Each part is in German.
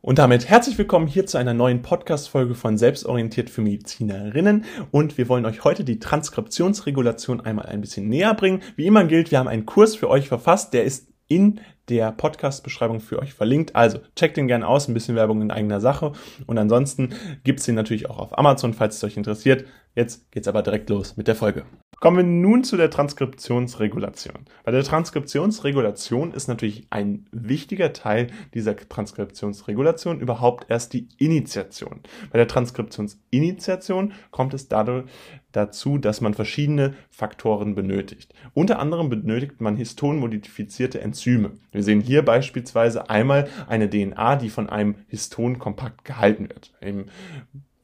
Und damit herzlich willkommen hier zu einer neuen Podcast-Folge von Selbstorientiert für Medizinerinnen. Und wir wollen euch heute die Transkriptionsregulation einmal ein bisschen näher bringen. Wie immer gilt, wir haben einen Kurs für euch verfasst, der ist in der Podcast-Beschreibung für euch verlinkt. Also checkt den gerne aus, ein bisschen Werbung in eigener Sache. Und ansonsten gibt's den natürlich auch auf Amazon, falls es euch interessiert. Jetzt geht's aber direkt los mit der Folge. Kommen wir nun zu der Transkriptionsregulation. Bei der Transkriptionsregulation ist natürlich ein wichtiger Teil dieser Transkriptionsregulation überhaupt erst die Initiation. Bei der Transkriptionsinitiation kommt es dadurch dazu, dass man verschiedene Faktoren benötigt. Unter anderem benötigt man histonmodifizierte Enzyme. Wir sehen hier beispielsweise einmal eine DNA, die von einem Histon kompakt gehalten wird. Im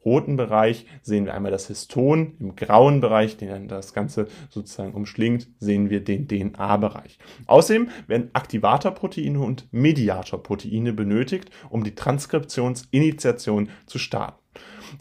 roten Bereich sehen wir einmal das Histon, im grauen Bereich, den das Ganze sozusagen umschlingt, sehen wir den DNA-Bereich. Außerdem werden Aktivatorproteine und Mediatorproteine benötigt, um die Transkriptionsinitiation zu starten.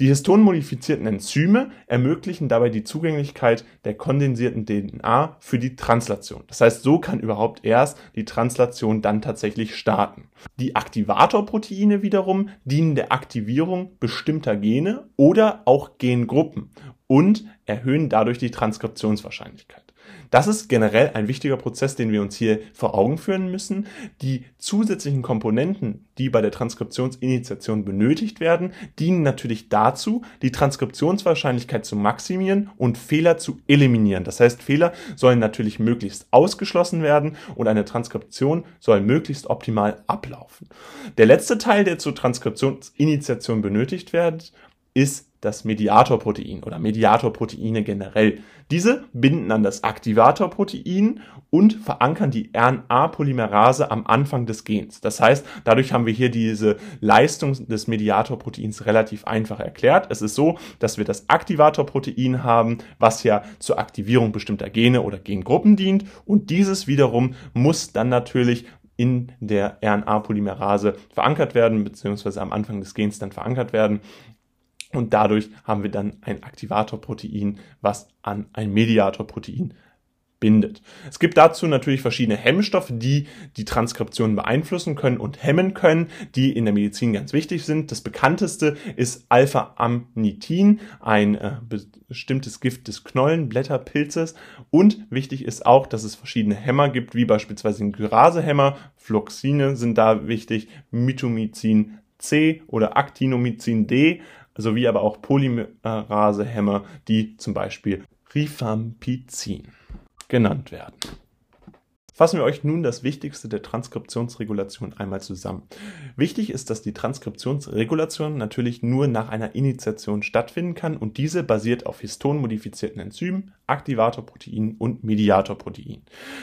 Die histonmodifizierten Enzyme ermöglichen dabei die Zugänglichkeit der kondensierten DNA für die Translation. Das heißt, so kann überhaupt erst die Translation dann tatsächlich starten. Die Aktivatorproteine wiederum dienen der Aktivierung bestimmter Gene oder auch Gengruppen und erhöhen dadurch die Transkriptionswahrscheinlichkeit. Das ist generell ein wichtiger Prozess, den wir uns hier vor Augen führen müssen. Die zusätzlichen Komponenten, die bei der Transkriptionsinitiation benötigt werden, dienen natürlich dazu, die Transkriptionswahrscheinlichkeit zu maximieren und Fehler zu eliminieren. Das heißt, Fehler sollen natürlich möglichst ausgeschlossen werden und eine Transkription soll möglichst optimal ablaufen. Der letzte Teil, der zur Transkriptionsinitiation benötigt wird, ist das Mediatorprotein oder Mediatorproteine generell. Diese binden an das Aktivatorprotein und verankern die RNA-Polymerase am Anfang des Gens. Das heißt, dadurch haben wir hier diese Leistung des Mediatorproteins relativ einfach erklärt. Es ist so, dass wir das Aktivatorprotein haben, was ja zur Aktivierung bestimmter Gene oder Gengruppen dient und dieses wiederum muss dann natürlich in der RNA-Polymerase verankert werden, beziehungsweise am Anfang des Gens dann verankert werden. Und dadurch haben wir dann ein Aktivatorprotein, was an ein Mediatorprotein bindet. Es gibt dazu natürlich verschiedene Hemmstoffe, die die Transkription beeinflussen können und hemmen können, die in der Medizin ganz wichtig sind. Das bekannteste ist Alpha-Amnitin, ein äh, bestimmtes Gift des Knollenblätterpilzes. Und wichtig ist auch, dass es verschiedene Hämmer gibt, wie beispielsweise den Gyrasehämmer, Fluoxine sind da wichtig, Mitomycin C oder Actinomycin D sowie aber auch Polymerasehämmer, die zum Beispiel Rifampicin genannt werden. Fassen wir euch nun das Wichtigste der Transkriptionsregulation einmal zusammen. Wichtig ist, dass die Transkriptionsregulation natürlich nur nach einer Initiation stattfinden kann und diese basiert auf histonmodifizierten Enzymen, Aktivatorproteinen und Mediatorproteinen.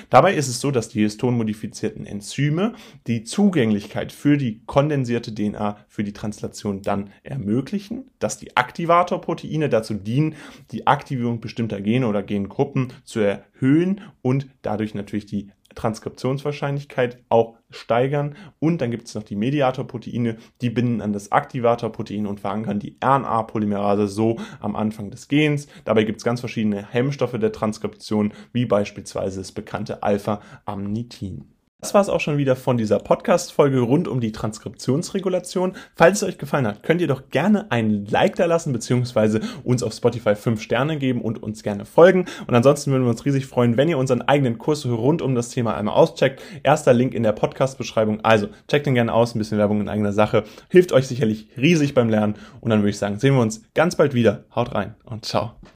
Dabei ist es so, dass die histonmodifizierten Enzyme die Zugänglichkeit für die kondensierte DNA für die Translation dann ermöglichen, dass die Aktivatorproteine dazu dienen, die Aktivierung bestimmter Gene oder Gengruppen zu erhöhen und dadurch natürlich die Transkriptionswahrscheinlichkeit auch steigern. Und dann gibt es noch die Mediatorproteine, die binden an das Aktivatorprotein und verankern die RNA-Polymerase so am Anfang des Gens. Dabei gibt es ganz verschiedene Hemmstoffe der Transkription, wie beispielsweise das bekannte Alpha-Amnitin. Das war es auch schon wieder von dieser Podcast-Folge rund um die Transkriptionsregulation. Falls es euch gefallen hat, könnt ihr doch gerne ein Like da lassen, beziehungsweise uns auf Spotify 5 Sterne geben und uns gerne folgen. Und ansonsten würden wir uns riesig freuen, wenn ihr unseren eigenen Kurs rund um das Thema einmal auscheckt. Erster Link in der Podcast-Beschreibung. Also checkt den gerne aus, ein bisschen Werbung in eigener Sache. Hilft euch sicherlich riesig beim Lernen. Und dann würde ich sagen, sehen wir uns ganz bald wieder. Haut rein und ciao.